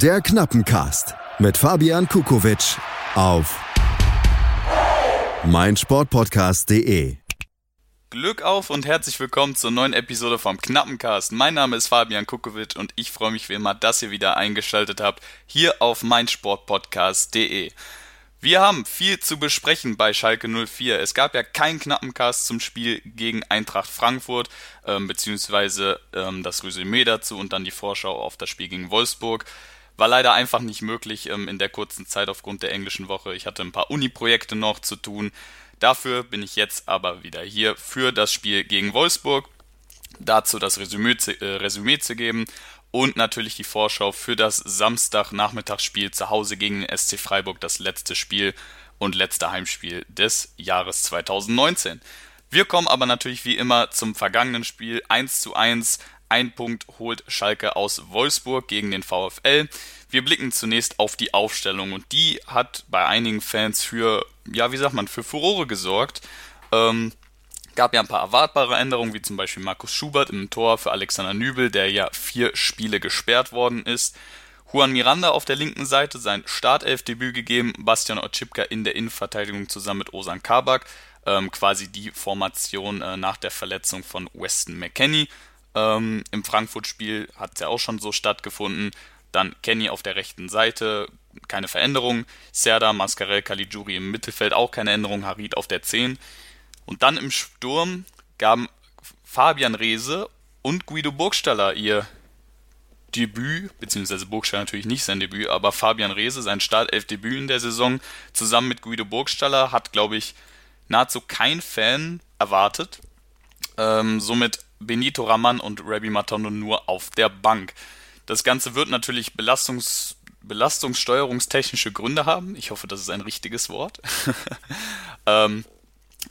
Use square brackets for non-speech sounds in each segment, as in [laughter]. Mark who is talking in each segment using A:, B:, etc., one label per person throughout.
A: Der Knappencast mit Fabian Kukowitsch auf meinsportpodcast.de.
B: Glück auf und herzlich willkommen zur neuen Episode vom Knappencast. Mein Name ist Fabian Kukowitsch und ich freue mich wie immer, dass ihr wieder eingeschaltet habt hier auf meinsportpodcast.de. Wir haben viel zu besprechen bei Schalke 04. Es gab ja keinen knappen Cast zum Spiel gegen Eintracht Frankfurt, ähm, beziehungsweise ähm, das Resümee dazu und dann die Vorschau auf das Spiel gegen Wolfsburg. War leider einfach nicht möglich ähm, in der kurzen Zeit aufgrund der englischen Woche. Ich hatte ein paar Uni-Projekte noch zu tun. Dafür bin ich jetzt aber wieder hier für das Spiel gegen Wolfsburg. Dazu das Resümee, äh, Resümee zu geben und natürlich die Vorschau für das Samstagnachmittagsspiel zu Hause gegen den SC Freiburg, das letzte Spiel und letzte Heimspiel des Jahres 2019. Wir kommen aber natürlich wie immer zum vergangenen Spiel 1 zu 1. Ein Punkt holt Schalke aus Wolfsburg gegen den VfL. Wir blicken zunächst auf die Aufstellung und die hat bei einigen Fans für, ja, wie sagt man, für Furore gesorgt. Ähm, Gab ja ein paar erwartbare Änderungen, wie zum Beispiel Markus Schubert im Tor für Alexander Nübel, der ja vier Spiele gesperrt worden ist. Juan Miranda auf der linken Seite sein Startelfdebüt gegeben, Bastian Otschipka in der Innenverteidigung zusammen mit Osan Kabak, ähm, quasi die Formation äh, nach der Verletzung von Weston McKenney. Ähm, Im Frankfurt-Spiel hat es ja auch schon so stattgefunden. Dann Kenny auf der rechten Seite, keine Veränderung. Serda, Mascarell, Caligiuri im Mittelfeld auch keine Änderung. Harid auf der 10. Und dann im Sturm gaben Fabian Reese und Guido Burgstaller ihr Debüt, beziehungsweise Burgstaller natürlich nicht sein Debüt, aber Fabian Reese sein Startelf-Debüt in der Saison zusammen mit Guido Burgstaller hat, glaube ich, nahezu kein Fan erwartet. Ähm, somit Benito Raman und Rabbi Matondo nur auf der Bank. Das Ganze wird natürlich Belastungs belastungssteuerungstechnische Gründe haben. Ich hoffe, das ist ein richtiges Wort. [laughs] ähm,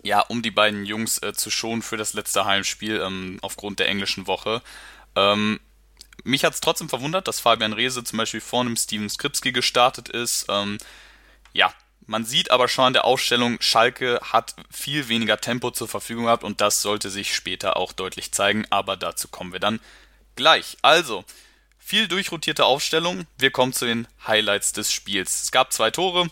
B: ja, um die beiden Jungs äh, zu schonen für das letzte Heimspiel ähm, aufgrund der englischen Woche. Ähm, mich hat es trotzdem verwundert, dass Fabian Reese zum Beispiel vor einem Steven Skripski gestartet ist. Ähm, ja, man sieht aber schon an der Ausstellung, Schalke hat viel weniger Tempo zur Verfügung gehabt und das sollte sich später auch deutlich zeigen, aber dazu kommen wir dann gleich. Also, viel durchrotierte Aufstellung. Wir kommen zu den Highlights des Spiels. Es gab zwei Tore,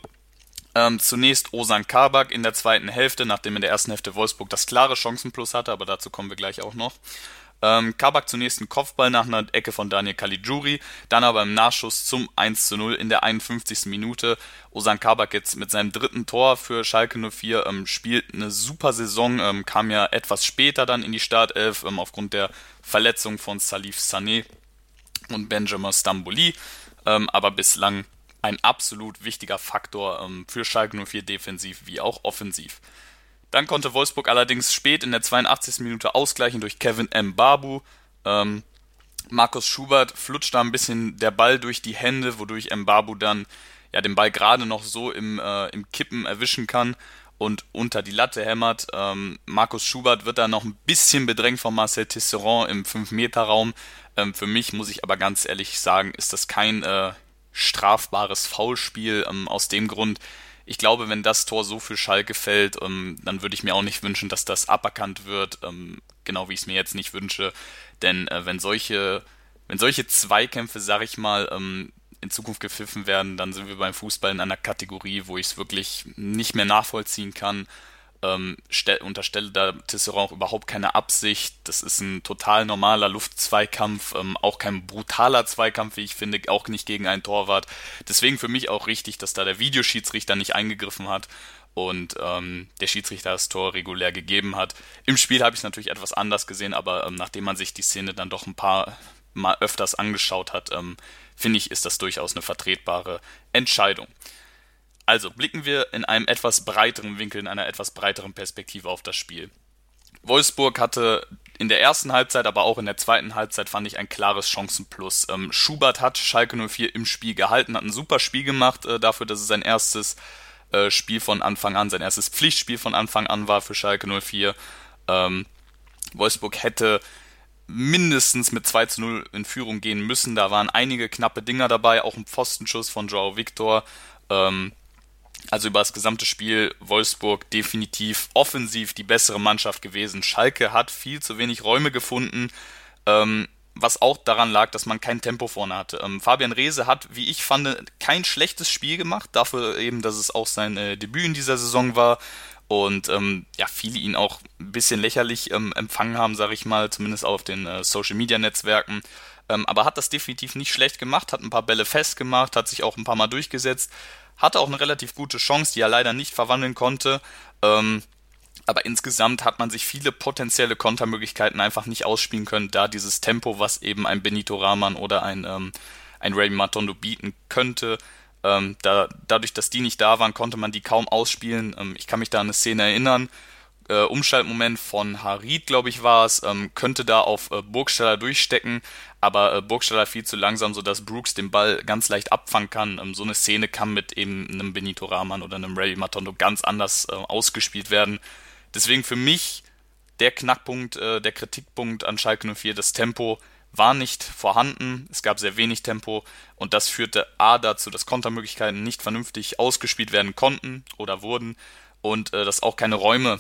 B: ähm, zunächst Osan Kabak in der zweiten Hälfte, nachdem in der ersten Hälfte Wolfsburg das klare Chancenplus hatte, aber dazu kommen wir gleich auch noch. Ähm, Kabak zunächst einen Kopfball nach einer Ecke von Daniel Caligiuri, dann aber im Nachschuss zum 1 zu 0 in der 51. Minute. Osan Kabak jetzt mit seinem dritten Tor für Schalke 04 ähm, spielt eine super Saison, ähm, kam ja etwas später dann in die Startelf ähm, aufgrund der Verletzung von Salif Sané und Benjamin Stambouli, ähm, aber bislang ein absolut wichtiger Faktor ähm, für Schalke 04 defensiv wie auch offensiv. Dann konnte Wolfsburg allerdings spät in der 82. Minute ausgleichen durch Kevin M. Babu. Ähm, Markus Schubert flutscht da ein bisschen der Ball durch die Hände, wodurch M. Babu dann ja den Ball gerade noch so im, äh, im Kippen erwischen kann und unter die Latte hämmert. Ähm, Markus Schubert wird da noch ein bisschen bedrängt von Marcel Tisserand im 5-Meter-Raum. Ähm, für mich muss ich aber ganz ehrlich sagen, ist das kein äh, strafbares Foulspiel. Ähm, aus dem Grund, ich glaube, wenn das Tor so für Schalke fällt, ähm, dann würde ich mir auch nicht wünschen, dass das aberkannt wird, ähm, genau wie ich es mir jetzt nicht wünsche. Denn äh, wenn solche, wenn solche Zweikämpfe, sag ich mal, ähm, in Zukunft gepfiffen werden, dann sind wir beim Fußball in einer Kategorie, wo ich es wirklich nicht mehr nachvollziehen kann ähm, unterstelle da Tisserand auch überhaupt keine Absicht. Das ist ein total normaler Luftzweikampf, ähm, auch kein brutaler Zweikampf, wie ich finde, auch nicht gegen einen Torwart. Deswegen für mich auch richtig, dass da der Videoschiedsrichter nicht eingegriffen hat und ähm, der Schiedsrichter das Tor regulär gegeben hat. Im Spiel habe ich es natürlich etwas anders gesehen, aber ähm, nachdem man sich die Szene dann doch ein paar Mal öfters angeschaut hat, ähm, finde ich, ist das durchaus eine vertretbare Entscheidung. Also blicken wir in einem etwas breiteren Winkel, in einer etwas breiteren Perspektive auf das Spiel. Wolfsburg hatte in der ersten Halbzeit, aber auch in der zweiten Halbzeit fand ich ein klares Chancenplus. Ähm, Schubert hat Schalke 04 im Spiel gehalten, hat ein super Spiel gemacht äh, dafür, dass es sein erstes äh, Spiel von Anfang an, sein erstes Pflichtspiel von Anfang an war für Schalke 04. Ähm, Wolfsburg hätte mindestens mit 2 zu 0 in Führung gehen müssen. Da waren einige knappe Dinger dabei, auch ein Pfostenschuss von Joao Victor. Ähm, also über das gesamte Spiel Wolfsburg definitiv offensiv die bessere Mannschaft gewesen. Schalke hat viel zu wenig Räume gefunden. Ähm, was auch daran lag, dass man kein Tempo vorne hatte. Ähm, Fabian Reese hat, wie ich fand, kein schlechtes Spiel gemacht, dafür eben, dass es auch sein äh, Debüt in dieser Saison war und ähm, ja, viele ihn auch ein bisschen lächerlich ähm, empfangen haben, sage ich mal, zumindest auf den äh, Social-Media-Netzwerken. Ähm, aber hat das definitiv nicht schlecht gemacht, hat ein paar Bälle festgemacht, hat sich auch ein paar Mal durchgesetzt, hatte auch eine relativ gute Chance, die er leider nicht verwandeln konnte. Ähm, aber insgesamt hat man sich viele potenzielle Kontermöglichkeiten einfach nicht ausspielen können, da dieses Tempo, was eben ein Benito Rahman oder ein, ähm, ein Ray Matondo bieten könnte, ähm, da, dadurch, dass die nicht da waren, konnte man die kaum ausspielen. Ähm, ich kann mich da an eine Szene erinnern. Äh, Umschaltmoment von Harid, glaube ich, war es, ähm, könnte da auf äh, Burgstaller durchstecken, aber äh, Burgstaller viel zu langsam, sodass Brooks den Ball ganz leicht abfangen kann. Ähm, so eine Szene kann mit eben einem Benito Rahman oder einem Ray Matondo ganz anders äh, ausgespielt werden. Deswegen für mich der Knackpunkt, äh, der Kritikpunkt an Schalke 04, das Tempo war nicht vorhanden, es gab sehr wenig Tempo und das führte A dazu, dass Kontermöglichkeiten nicht vernünftig ausgespielt werden konnten oder wurden und äh, dass auch keine Räume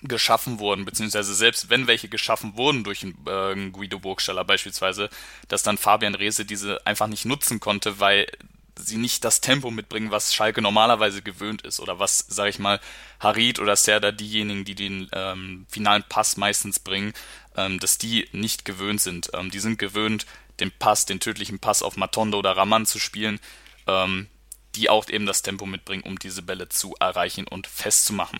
B: geschaffen wurden, beziehungsweise selbst wenn welche geschaffen wurden durch äh, Guido Burgstaller beispielsweise, dass dann Fabian Rehse diese einfach nicht nutzen konnte, weil sie nicht das Tempo mitbringen, was Schalke normalerweise gewöhnt ist oder was, sag ich mal, Harid oder Serda diejenigen, die den ähm, finalen Pass meistens bringen, ähm, dass die nicht gewöhnt sind. Ähm, die sind gewöhnt, den Pass, den tödlichen Pass auf Matondo oder Raman zu spielen, ähm, die auch eben das Tempo mitbringen, um diese Bälle zu erreichen und festzumachen.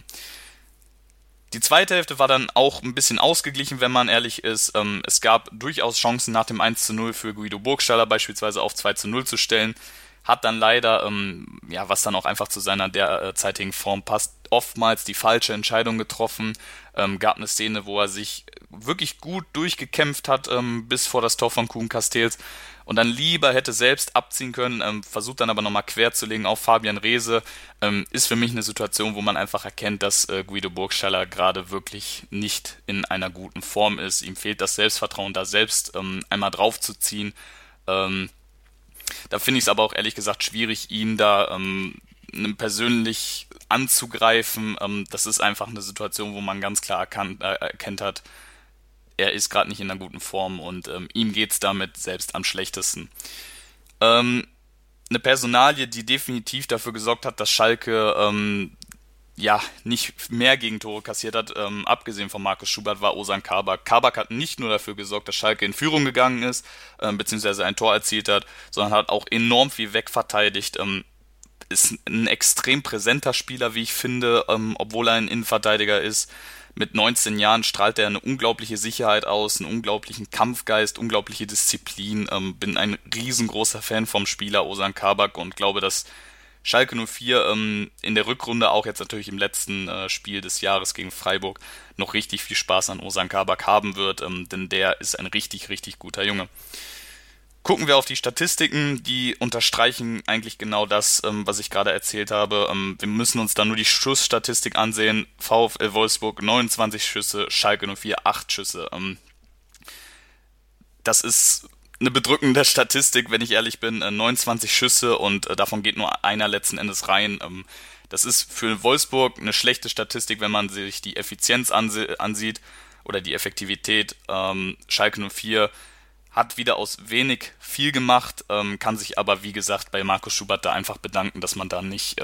B: Die zweite Hälfte war dann auch ein bisschen ausgeglichen, wenn man ehrlich ist. Ähm, es gab durchaus Chancen nach dem 1 zu 0 für Guido Burgstaller beispielsweise auf 2 zu 0 zu stellen hat dann leider, ähm, ja, was dann auch einfach zu seiner derzeitigen Form passt, oftmals die falsche Entscheidung getroffen. Ähm, gab eine Szene, wo er sich wirklich gut durchgekämpft hat ähm, bis vor das Tor von Kuhn Castells und dann lieber hätte selbst abziehen können, ähm, versucht dann aber nochmal quer zu legen auf Fabian Reese, ähm, ist für mich eine Situation, wo man einfach erkennt, dass äh, Guido Burgstaller gerade wirklich nicht in einer guten Form ist. Ihm fehlt das Selbstvertrauen, da selbst ähm, einmal draufzuziehen. Ähm, da finde ich es aber auch ehrlich gesagt schwierig, ihn da ähm, persönlich anzugreifen. Ähm, das ist einfach eine Situation, wo man ganz klar erkannt, äh, erkennt hat, er ist gerade nicht in einer guten Form und ähm, ihm es damit selbst am schlechtesten. Ähm, eine Personalie, die definitiv dafür gesorgt hat, dass Schalke ähm, ja, nicht mehr Gegentore kassiert hat, ähm, abgesehen von Markus Schubert, war Osan Kabak. Kabak hat nicht nur dafür gesorgt, dass Schalke in Führung gegangen ist, ähm, beziehungsweise ein Tor erzielt hat, sondern hat auch enorm viel wegverteidigt. Ähm, ist ein extrem präsenter Spieler, wie ich finde, ähm, obwohl er ein Innenverteidiger ist. Mit 19 Jahren strahlt er eine unglaubliche Sicherheit aus, einen unglaublichen Kampfgeist, unglaubliche Disziplin. Ähm, bin ein riesengroßer Fan vom Spieler Osan Kabak und glaube, dass Schalke 04 ähm, in der Rückrunde, auch jetzt natürlich im letzten äh, Spiel des Jahres gegen Freiburg, noch richtig viel Spaß an Osan Kabak haben wird, ähm, denn der ist ein richtig, richtig guter Junge. Gucken wir auf die Statistiken, die unterstreichen eigentlich genau das, ähm, was ich gerade erzählt habe. Ähm, wir müssen uns dann nur die Schussstatistik ansehen. VfL Wolfsburg 29 Schüsse, Schalke 04 8 Schüsse. Ähm, das ist eine bedrückende [laughs] Statistik, wenn ich ehrlich bin. 29 äh, Schüsse und äh, davon geht nur einer letzten Endes rein. Ähm, das ist für Wolfsburg eine schlechte Statistik, wenn man sich die Effizienz ansieht oder die Effektivität. Ähm, Schalke 04 hat wieder aus wenig viel gemacht, ähm, kann sich aber, wie gesagt, bei Markus Schubert da einfach bedanken, dass man da nicht,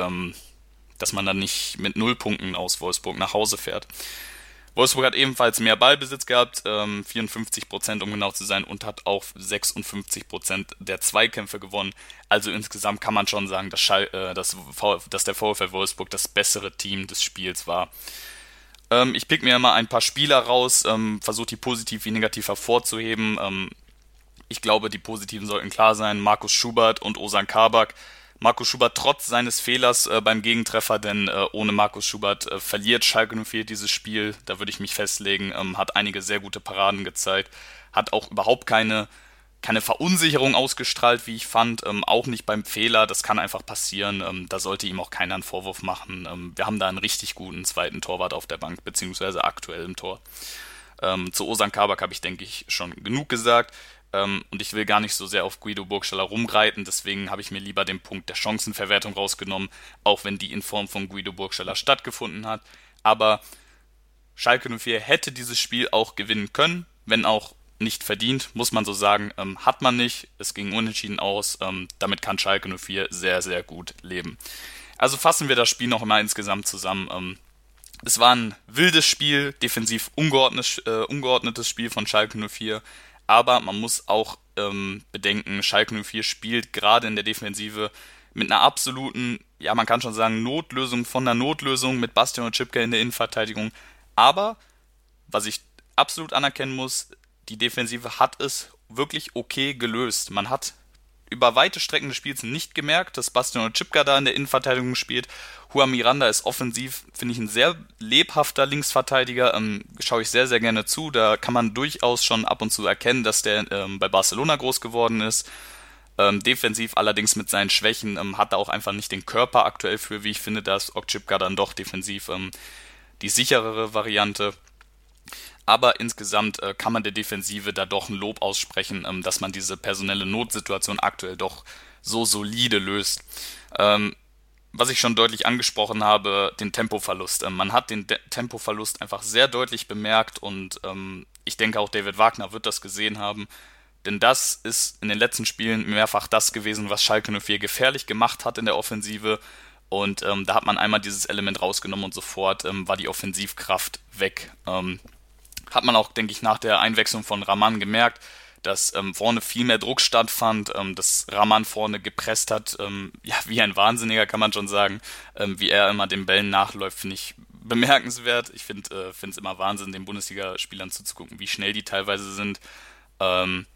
B: dass man da nicht mit Nullpunkten aus Wolfsburg nach Hause fährt. Wolfsburg hat ebenfalls mehr Ballbesitz gehabt, ähm, 54 Prozent um genau zu sein, und hat auch 56 Prozent der Zweikämpfe gewonnen. Also insgesamt kann man schon sagen, dass, Schall, äh, dass, dass der VfL Wolfsburg das bessere Team des Spiels war. Ähm, ich pick mir mal ein paar Spieler raus, ähm, versuche die positiv wie negativ hervorzuheben. Ähm, ich glaube, die positiven sollten klar sein. Markus Schubert und Osan Kabak Markus Schubert trotz seines Fehlers äh, beim Gegentreffer, denn äh, ohne Markus Schubert äh, verliert Schalke 04 dieses Spiel, da würde ich mich festlegen, ähm, hat einige sehr gute Paraden gezeigt, hat auch überhaupt keine, keine Verunsicherung ausgestrahlt, wie ich fand, ähm, auch nicht beim Fehler, das kann einfach passieren, ähm, da sollte ihm auch keiner einen Vorwurf machen. Ähm, wir haben da einen richtig guten zweiten Torwart auf der Bank, beziehungsweise aktuell im Tor. Ähm, zu Osan Kabak habe ich, denke ich, schon genug gesagt. Ähm, und ich will gar nicht so sehr auf Guido Burgstaller rumreiten, deswegen habe ich mir lieber den Punkt der Chancenverwertung rausgenommen, auch wenn die in Form von Guido Burgstaller stattgefunden hat. Aber Schalke 04 hätte dieses Spiel auch gewinnen können, wenn auch nicht verdient, muss man so sagen. Ähm, hat man nicht. Es ging unentschieden aus. Ähm, damit kann Schalke 04 sehr, sehr gut leben. Also fassen wir das Spiel noch mal insgesamt zusammen. Ähm, es war ein wildes Spiel, defensiv ungeordnetes, äh, ungeordnetes Spiel von Schalke 04. Aber man muss auch ähm, bedenken, Schalke 04 spielt gerade in der Defensive mit einer absoluten, ja, man kann schon sagen, Notlösung von der Notlösung mit Bastian und Chipke in der Innenverteidigung. Aber, was ich absolut anerkennen muss, die Defensive hat es wirklich okay gelöst. Man hat über weite Strecken des Spiels nicht gemerkt, dass Bastian Chipka da in der Innenverteidigung spielt. Juan Miranda ist offensiv, finde ich, ein sehr lebhafter Linksverteidiger. Ähm, schaue ich sehr, sehr gerne zu. Da kann man durchaus schon ab und zu erkennen, dass der ähm, bei Barcelona groß geworden ist. Ähm, defensiv allerdings mit seinen Schwächen ähm, hat er auch einfach nicht den Körper aktuell für, wie ich finde, dass Okchipka dann doch defensiv ähm, die sicherere Variante aber insgesamt äh, kann man der Defensive da doch ein Lob aussprechen, ähm, dass man diese personelle Notsituation aktuell doch so solide löst. Ähm, was ich schon deutlich angesprochen habe, den Tempoverlust. Ähm, man hat den De Tempoverlust einfach sehr deutlich bemerkt und ähm, ich denke auch David Wagner wird das gesehen haben. Denn das ist in den letzten Spielen mehrfach das gewesen, was Schalke 04 gefährlich gemacht hat in der Offensive. Und ähm, da hat man einmal dieses Element rausgenommen und sofort ähm, war die Offensivkraft weg. Hat man auch, denke ich, nach der Einwechslung von Raman gemerkt, dass ähm, vorne viel mehr Druck stattfand, ähm, dass Raman vorne gepresst hat, ähm, ja, wie ein Wahnsinniger kann man schon sagen, ähm, wie er immer den Bällen nachläuft, finde ich bemerkenswert. Ich finde es äh, immer Wahnsinn, den Bundesligaspielern zuzugucken, wie schnell die teilweise sind. Ähm,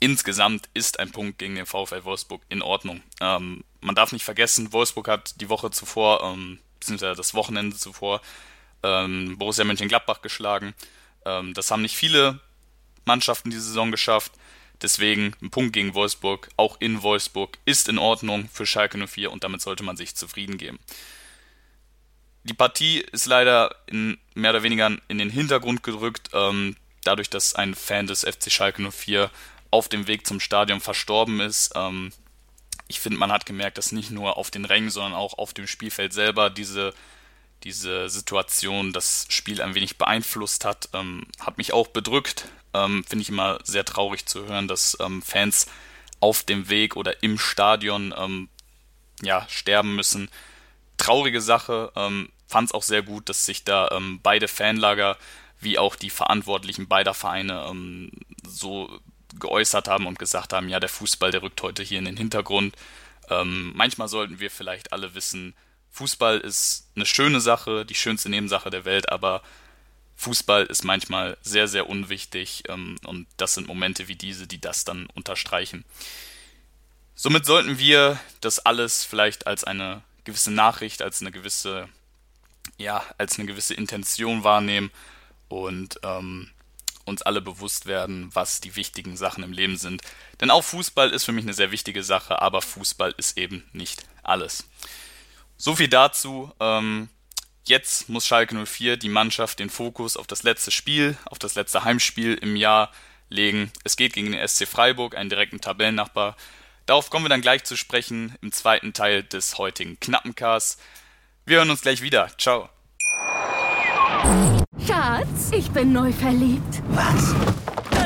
B: insgesamt ist ein Punkt gegen den VfL Wolfsburg in Ordnung. Ähm, man darf nicht vergessen, Wolfsburg hat die Woche zuvor, beziehungsweise das Wochenende zuvor, Borussia Mönchengladbach geschlagen. Ähm, das haben nicht viele Mannschaften diese Saison geschafft. Deswegen ein Punkt gegen Wolfsburg, auch in Wolfsburg, ist in Ordnung für Schalke 04 und damit sollte man sich zufrieden geben. Die Partie ist leider in, mehr oder weniger in den Hintergrund gerückt, ähm, dadurch, dass ein Fan des FC Schalke 04 auf dem Weg zum Stadion verstorben ist. Ähm, ich finde, man hat gemerkt, dass nicht nur auf den Rängen, sondern auch auf dem Spielfeld selber diese diese Situation das Spiel ein wenig beeinflusst hat, ähm, hat mich auch bedrückt. Ähm, Finde ich immer sehr traurig zu hören, dass ähm, Fans auf dem Weg oder im Stadion ähm, ja, sterben müssen. Traurige Sache. Ähm, Fand es auch sehr gut, dass sich da ähm, beide Fanlager wie auch die Verantwortlichen beider Vereine so geäußert haben und gesagt haben, ja, der Fußball, der rückt heute hier in den Hintergrund. manchmal sollten wir vielleicht alle wissen, Fußball ist eine schöne Sache, die schönste Nebensache der Welt, aber Fußball ist manchmal sehr, sehr unwichtig ähm, und das sind Momente wie diese, die das dann unterstreichen. Somit sollten wir das alles vielleicht als eine gewisse Nachricht, als eine gewisse, ja, als eine gewisse Intention wahrnehmen und ähm, uns alle bewusst werden, was die wichtigen Sachen im Leben sind. Denn auch Fußball ist für mich eine sehr wichtige Sache, aber Fußball ist eben nicht alles. So viel dazu. Ähm, jetzt muss Schalke 04 die Mannschaft den Fokus auf das letzte Spiel, auf das letzte Heimspiel im Jahr legen. Es geht gegen den SC Freiburg, einen direkten Tabellennachbar. Darauf kommen wir dann gleich zu sprechen im zweiten Teil des heutigen Knappencasts. Wir hören uns gleich wieder. Ciao.
C: Schatz, ich bin neu verliebt.
D: Was?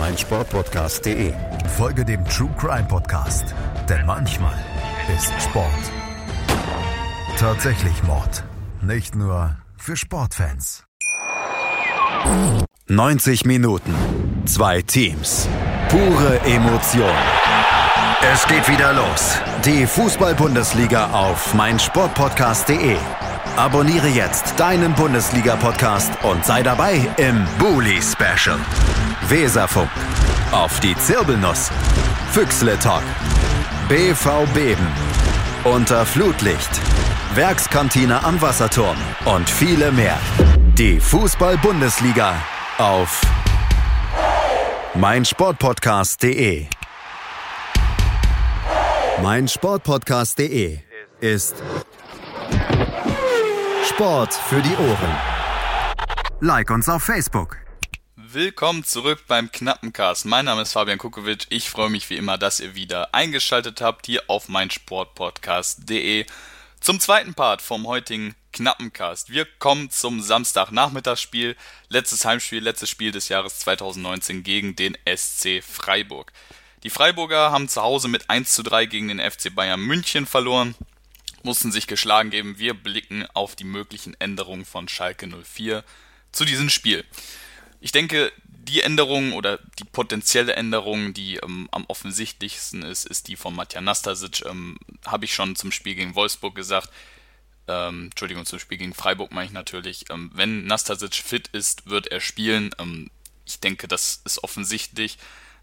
A: meinsportpodcast.de. Folge dem True Crime Podcast, denn manchmal ist Sport tatsächlich Mord. Nicht nur für Sportfans. 90 Minuten, zwei Teams, pure Emotion. Es geht wieder los. Die Fußball-Bundesliga auf meinsportpodcast.de. Abonniere jetzt deinen Bundesliga-Podcast und sei dabei im Bully Special. Weserfunk. Auf die Zirbelnuss. Füchsle Talk. BV Beben. Unter Flutlicht. Werkskantine am Wasserturm. Und viele mehr. Die Fußball-Bundesliga auf mein Sportpodcast.de. Mein Sportpodcast.de ist Sport für die Ohren. Like uns auf Facebook.
B: Willkommen zurück beim Knappencast. Mein Name ist Fabian Kukowitsch. Ich freue mich wie immer, dass ihr wieder eingeschaltet habt hier auf mein Sportpodcast.de zum zweiten Part vom heutigen Knappencast. Wir kommen zum Samstagnachmittagsspiel. Letztes Heimspiel, letztes Spiel des Jahres 2019 gegen den SC Freiburg. Die Freiburger haben zu Hause mit 1 zu 3 gegen den FC Bayern München verloren, mussten sich geschlagen geben. Wir blicken auf die möglichen Änderungen von Schalke 04 zu diesem Spiel. Ich denke, die Änderung oder die potenzielle Änderung, die ähm, am offensichtlichsten ist, ist die von Matja Nastasic. Ähm, Habe ich schon zum Spiel gegen Wolfsburg gesagt. Ähm, Entschuldigung, zum Spiel gegen Freiburg meine ich natürlich. Ähm, wenn Nastasic fit ist, wird er spielen. Ähm, ich denke, das ist offensichtlich.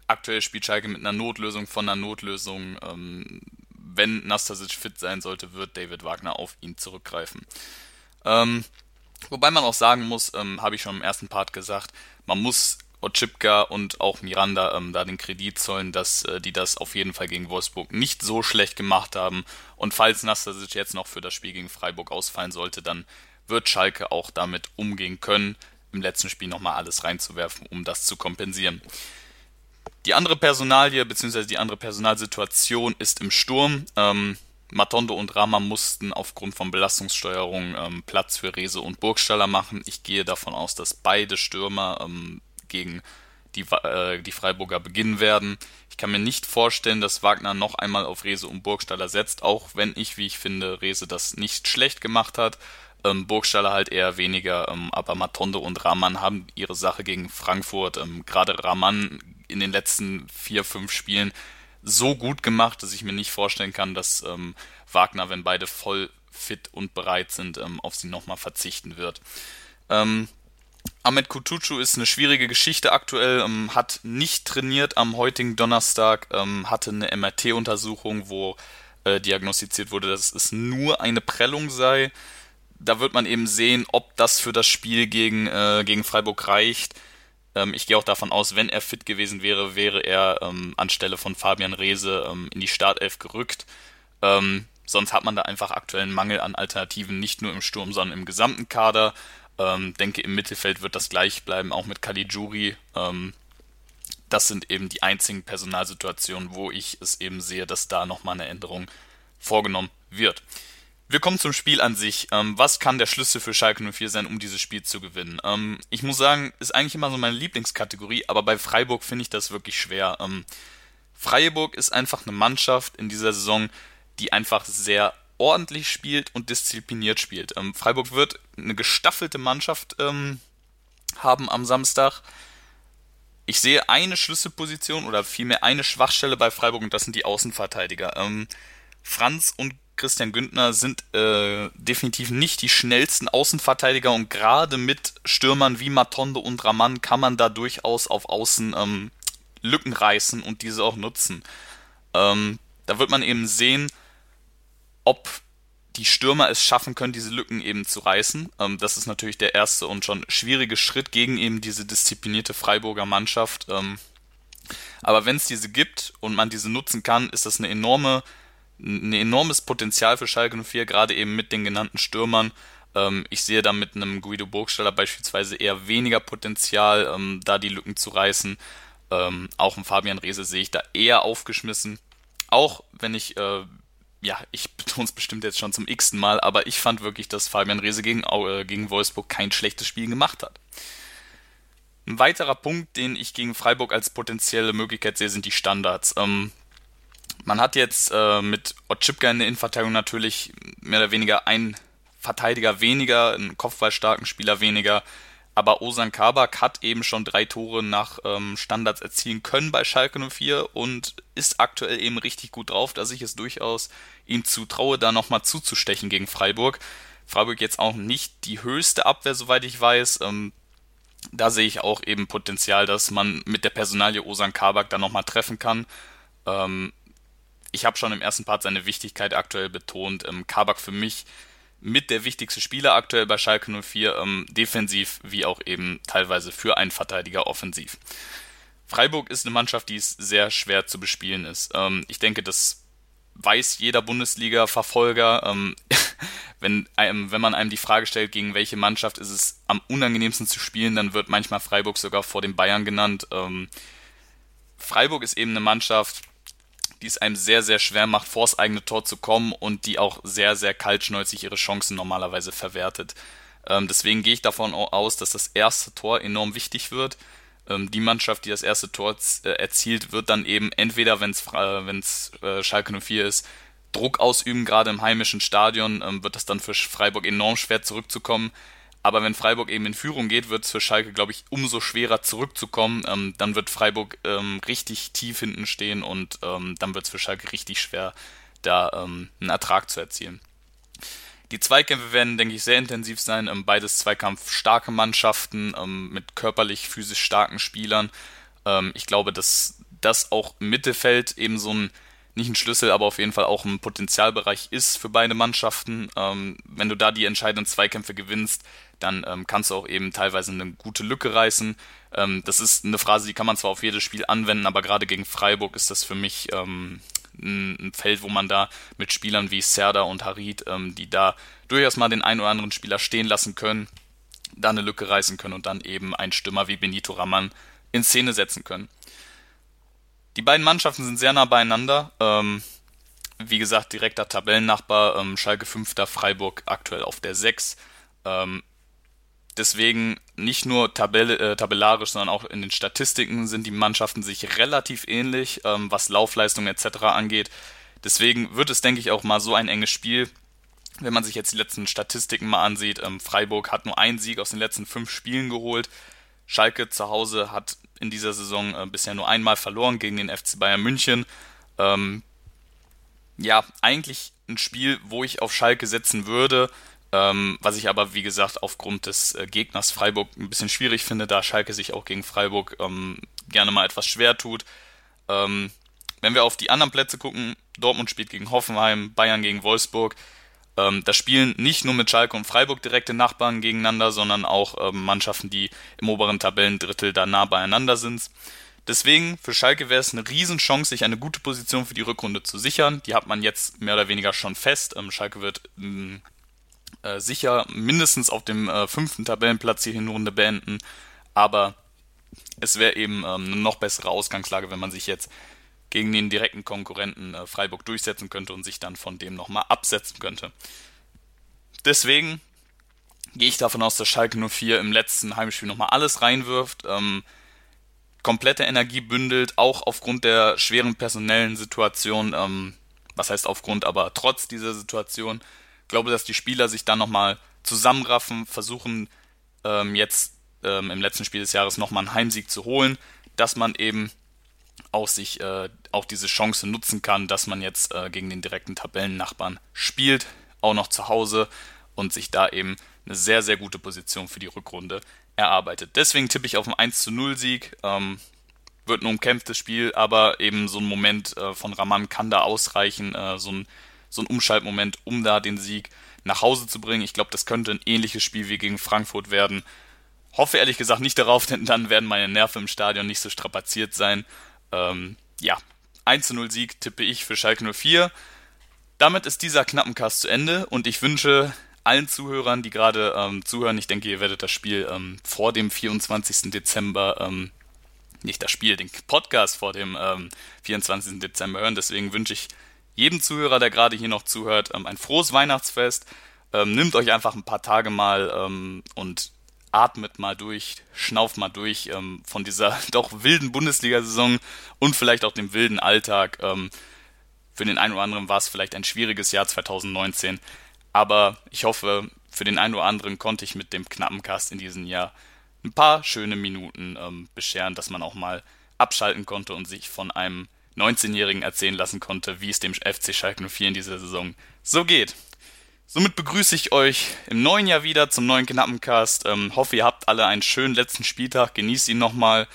B: Aktuell spielt Schalke mit einer Notlösung von einer Notlösung. Ähm, wenn Nastasic fit sein sollte, wird David Wagner auf ihn zurückgreifen. Wobei man auch sagen muss, habe ich schon im ersten Part gesagt, man muss Otschipka und auch Miranda ähm, da den Kredit zollen, dass äh, die das auf jeden Fall gegen Wolfsburg nicht so schlecht gemacht haben. Und falls Nastasic jetzt noch für das Spiel gegen Freiburg ausfallen sollte, dann wird Schalke auch damit umgehen können, im letzten Spiel nochmal alles reinzuwerfen, um das zu kompensieren. Die andere Personalie bzw. die andere Personalsituation ist im Sturm. Ähm, Matondo und Rama mussten aufgrund von Belastungssteuerung ähm, Platz für Rese und Burgstaller machen. Ich gehe davon aus, dass beide Stürmer ähm, gegen die, äh, die Freiburger beginnen werden. Ich kann mir nicht vorstellen, dass Wagner noch einmal auf Rese und Burgstaller setzt, auch wenn ich, wie ich finde, Rese das nicht schlecht gemacht hat. Ähm, Burgstaller halt eher weniger, ähm, aber Matondo und Rahman haben ihre Sache gegen Frankfurt, ähm, gerade Rahman in den letzten vier, fünf Spielen so gut gemacht, dass ich mir nicht vorstellen kann, dass ähm, Wagner, wenn beide voll fit und bereit sind, ähm, auf sie nochmal verzichten wird. Ähm, Ahmed Kutucu ist eine schwierige Geschichte aktuell, ähm, hat nicht trainiert am heutigen Donnerstag, ähm, hatte eine MRT-Untersuchung, wo äh, diagnostiziert wurde, dass es nur eine Prellung sei. Da wird man eben sehen, ob das für das Spiel gegen, äh, gegen Freiburg reicht. Ähm, ich gehe auch davon aus, wenn er fit gewesen wäre, wäre er ähm, anstelle von Fabian Reese ähm, in die Startelf gerückt. Ähm, sonst hat man da einfach aktuell einen Mangel an Alternativen, nicht nur im Sturm, sondern im gesamten Kader. Ähm, denke, im Mittelfeld wird das gleich bleiben, auch mit Caligiuri. Ähm, das sind eben die einzigen Personalsituationen, wo ich es eben sehe, dass da nochmal eine Änderung vorgenommen wird. Wir kommen zum Spiel an sich. Ähm, was kann der Schlüssel für Schalke 04 sein, um dieses Spiel zu gewinnen? Ähm, ich muss sagen, ist eigentlich immer so meine Lieblingskategorie, aber bei Freiburg finde ich das wirklich schwer. Ähm, Freiburg ist einfach eine Mannschaft in dieser Saison, die einfach sehr ordentlich spielt und diszipliniert spielt. Freiburg wird eine gestaffelte Mannschaft haben am Samstag. Ich sehe eine Schlüsselposition oder vielmehr eine Schwachstelle bei Freiburg und das sind die Außenverteidiger. Franz und Christian Güntner sind äh, definitiv nicht die schnellsten Außenverteidiger und gerade mit Stürmern wie Matondo und Raman kann man da durchaus auf Außen ähm, Lücken reißen und diese auch nutzen. Ähm, da wird man eben sehen, ob die Stürmer es schaffen können, diese Lücken eben zu reißen. Ähm, das ist natürlich der erste und schon schwierige Schritt gegen eben diese disziplinierte Freiburger Mannschaft. Ähm, aber wenn es diese gibt und man diese nutzen kann, ist das eine enorme, ein enormes Potenzial für Schalke 04, gerade eben mit den genannten Stürmern. Ähm, ich sehe da mit einem Guido Burgstaller beispielsweise eher weniger Potenzial, ähm, da die Lücken zu reißen. Ähm, auch ein Fabian Rehse sehe ich da eher aufgeschmissen. Auch wenn ich äh, ja, ich [laughs] betone es bestimmt jetzt schon zum x-ten Mal, aber ich fand wirklich, dass Fabian Reese gegen, äh, gegen Wolfsburg kein schlechtes Spiel gemacht hat. Ein weiterer Punkt, den ich gegen Freiburg als potenzielle Möglichkeit sehe, sind die Standards. Ähm, man hat jetzt äh, mit Otschipka in der Innenverteidigung natürlich mehr oder weniger einen Verteidiger weniger, einen kopfballstarken Spieler weniger, aber Osan Kabak hat eben schon drei Tore nach ähm, Standards erzielen können bei Schalke 04 und ist aktuell eben richtig gut drauf, dass ich es durchaus ihm zutraue, da nochmal zuzustechen gegen Freiburg. Freiburg jetzt auch nicht die höchste Abwehr, soweit ich weiß. Ähm, da sehe ich auch eben Potenzial, dass man mit der Personalie Osan Kabak da nochmal treffen kann. Ähm, ich habe schon im ersten Part seine Wichtigkeit aktuell betont. Ähm, Kabak für mich mit der wichtigste Spieler aktuell bei Schalke 04, ähm, defensiv wie auch eben teilweise für einen Verteidiger offensiv. Freiburg ist eine Mannschaft, die es sehr schwer zu bespielen ist. Ähm, ich denke, das weiß jeder Bundesliga-Verfolger. Ähm, [laughs] wenn, einem, wenn man einem die Frage stellt, gegen welche Mannschaft ist es am unangenehmsten zu spielen, dann wird manchmal Freiburg sogar vor den Bayern genannt. Ähm, Freiburg ist eben eine Mannschaft, die es einem sehr, sehr schwer macht, vors eigene Tor zu kommen und die auch sehr, sehr kaltschnäuzig ihre Chancen normalerweise verwertet. Ähm, deswegen gehe ich davon aus, dass das erste Tor enorm wichtig wird. Ähm, die Mannschaft, die das erste Tor äh, erzielt, wird dann eben entweder, wenn es äh, äh, Schalke 04 ist, Druck ausüben, gerade im heimischen Stadion, ähm, wird das dann für Freiburg enorm schwer zurückzukommen. Aber wenn Freiburg eben in Führung geht, wird es für Schalke, glaube ich, umso schwerer zurückzukommen. Ähm, dann wird Freiburg ähm, richtig tief hinten stehen und ähm, dann wird es für Schalke richtig schwer, da ähm, einen Ertrag zu erzielen. Die Zweikämpfe werden, denke ich, sehr intensiv sein. Ähm, beides zweikampfstarke Mannschaften ähm, mit körperlich, physisch starken Spielern. ich glaube, dass das auch im Mittelfeld eben so ein nicht ein Schlüssel, aber auf jeden Fall auch ein Potenzialbereich ist für beide Mannschaften. Ähm, wenn du da die entscheidenden Zweikämpfe gewinnst, dann ähm, kannst du auch eben teilweise eine gute Lücke reißen. Ähm, das ist eine Phrase, die kann man zwar auf jedes Spiel anwenden, aber gerade gegen Freiburg ist das für mich ähm, ein, ein, Feld, wo man da mit Spielern wie Serda und Harid, ähm, die da durchaus mal den einen oder anderen Spieler stehen lassen können, da eine Lücke reißen können und dann eben einen Stürmer wie Benito Raman in Szene setzen können. Die beiden Mannschaften sind sehr nah beieinander. Ähm, wie gesagt, direkter Tabellennachbar, ähm, Schalke 5. Freiburg aktuell auf der 6. Ähm, deswegen nicht nur tabell äh, tabellarisch, sondern auch in den Statistiken sind die Mannschaften sich relativ ähnlich, ähm, was Laufleistung etc. angeht. Deswegen wird es, denke ich, auch mal so ein enges Spiel. Wenn man sich jetzt die letzten Statistiken mal ansieht, ähm, Freiburg hat nur einen Sieg aus den letzten fünf Spielen geholt. Schalke zu Hause hat in dieser Saison äh, bisher nur einmal verloren gegen den FC Bayern München. Ähm, ja, eigentlich ein Spiel, wo ich auf Schalke setzen würde, ähm, was ich aber, wie gesagt, aufgrund des äh, Gegners Freiburg ein bisschen schwierig finde, da Schalke sich auch gegen Freiburg ähm, gerne mal etwas schwer tut. Ähm, wenn wir auf die anderen Plätze gucken, Dortmund spielt gegen Hoffenheim, Bayern gegen Wolfsburg. Ähm, da spielen nicht nur mit Schalke und Freiburg direkte Nachbarn gegeneinander, sondern auch ähm, Mannschaften, die im oberen Tabellendrittel da nah beieinander sind. Deswegen, für Schalke wäre es eine Riesenchance, sich eine gute Position für die Rückrunde zu sichern. Die hat man jetzt mehr oder weniger schon fest. Ähm, Schalke wird ähm, äh, sicher mindestens auf dem äh, fünften Tabellenplatz die Hinrunde beenden. Aber es wäre eben ähm, eine noch bessere Ausgangslage, wenn man sich jetzt gegen den direkten Konkurrenten äh, Freiburg durchsetzen könnte und sich dann von dem nochmal absetzen könnte. Deswegen gehe ich davon aus, dass Schalke 04 im letzten Heimspiel nochmal alles reinwirft, ähm, komplette Energie bündelt, auch aufgrund der schweren personellen Situation, ähm, was heißt aufgrund, aber trotz dieser Situation, glaube, dass die Spieler sich dann nochmal zusammenraffen, versuchen ähm, jetzt ähm, im letzten Spiel des Jahres nochmal einen Heimsieg zu holen, dass man eben auch sich äh, auch diese Chance nutzen kann, dass man jetzt äh, gegen den direkten Tabellennachbarn spielt, auch noch zu Hause und sich da eben eine sehr, sehr gute Position für die Rückrunde erarbeitet. Deswegen tippe ich auf einen 1 zu 0 Sieg. Ähm, wird ein umkämpftes Spiel, aber eben so ein Moment äh, von Raman kann da ausreichen, äh, so, ein, so ein Umschaltmoment, um da den Sieg nach Hause zu bringen. Ich glaube, das könnte ein ähnliches Spiel wie gegen Frankfurt werden. Hoffe ehrlich gesagt nicht darauf, [laughs] denn dann werden meine Nerven im Stadion nicht so strapaziert sein. Ähm, ja, 1 0 Sieg tippe ich für Schalke 04. Damit ist dieser Knappencast zu Ende und ich wünsche allen Zuhörern, die gerade ähm, zuhören, ich denke, ihr werdet das Spiel ähm, vor dem 24. Dezember, ähm, nicht das Spiel, den Podcast vor dem 24. Ähm, Dezember hören. Deswegen wünsche ich jedem Zuhörer, der gerade hier noch zuhört, ähm, ein frohes Weihnachtsfest. Ähm, nimmt euch einfach ein paar Tage mal und atmet mal durch, schnauft mal durch ähm, von dieser [laughs] doch wilden Bundesliga-Saison und vielleicht auch dem wilden Alltag. Ähm, für den einen oder anderen war es vielleicht ein schwieriges Jahr 2019, aber ich hoffe, für den einen oder anderen konnte ich mit dem knappen Cast in diesem Jahr ein paar schöne Minuten ähm, bescheren, dass man auch mal abschalten konnte und sich von einem 19-Jährigen erzählen lassen konnte, wie es dem FC Schalke 04 in dieser Saison so geht. Somit begrüße ich euch im neuen Jahr wieder zum neuen Knappencast. Ähm, hoffe, ihr habt alle einen schönen letzten Spieltag, genießt ihn nochmal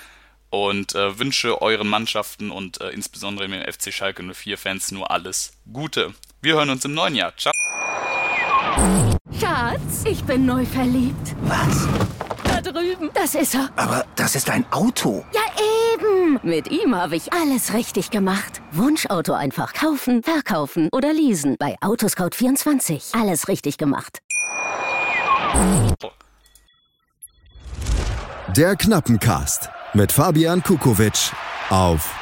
B: und äh, wünsche euren Mannschaften und äh, insbesondere den FC Schalke 04 Fans nur alles Gute. Wir hören uns im neuen Jahr. Ciao.
C: Schatz, ich bin neu verliebt.
D: Was?
C: Da drüben. Das ist er.
D: Aber das ist ein Auto.
C: Ja, eben. Mit ihm habe ich alles richtig gemacht. Wunschauto einfach kaufen, verkaufen oder leasen. Bei Autoscout24. Alles richtig gemacht.
A: Der Knappencast mit Fabian Kukowitsch auf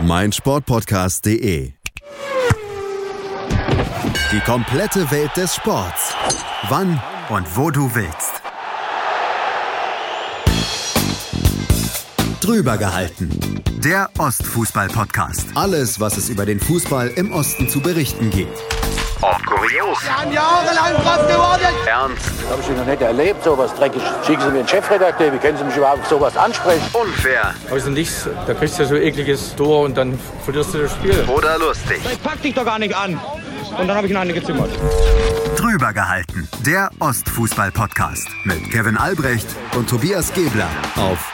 A: meinsportpodcast.de. Die komplette Welt des Sports. Wann und wo du willst. Drüber gehalten. Der Ostfußball-Podcast. Alles, was es über den Fußball im Osten zu berichten gibt.
E: Ob kurios,
F: jahrelang drauf geworden.
E: ernst,
G: Habe ich noch nicht erlebt, sowas dreckig. Schicken Sie mir einen Chefredakteur, wie können Sie mich überhaupt sowas ansprechen?
E: unfair
H: Außer nichts, da kriegst du ja so ekliges Tor und dann verlierst du das Spiel.
E: oder lustig.
H: Pack dich doch gar nicht an. Und dann habe ich ihn eine gezimmert.
A: Drüber gehalten. Der Ostfußball-Podcast mit Kevin Albrecht und Tobias Gebler auf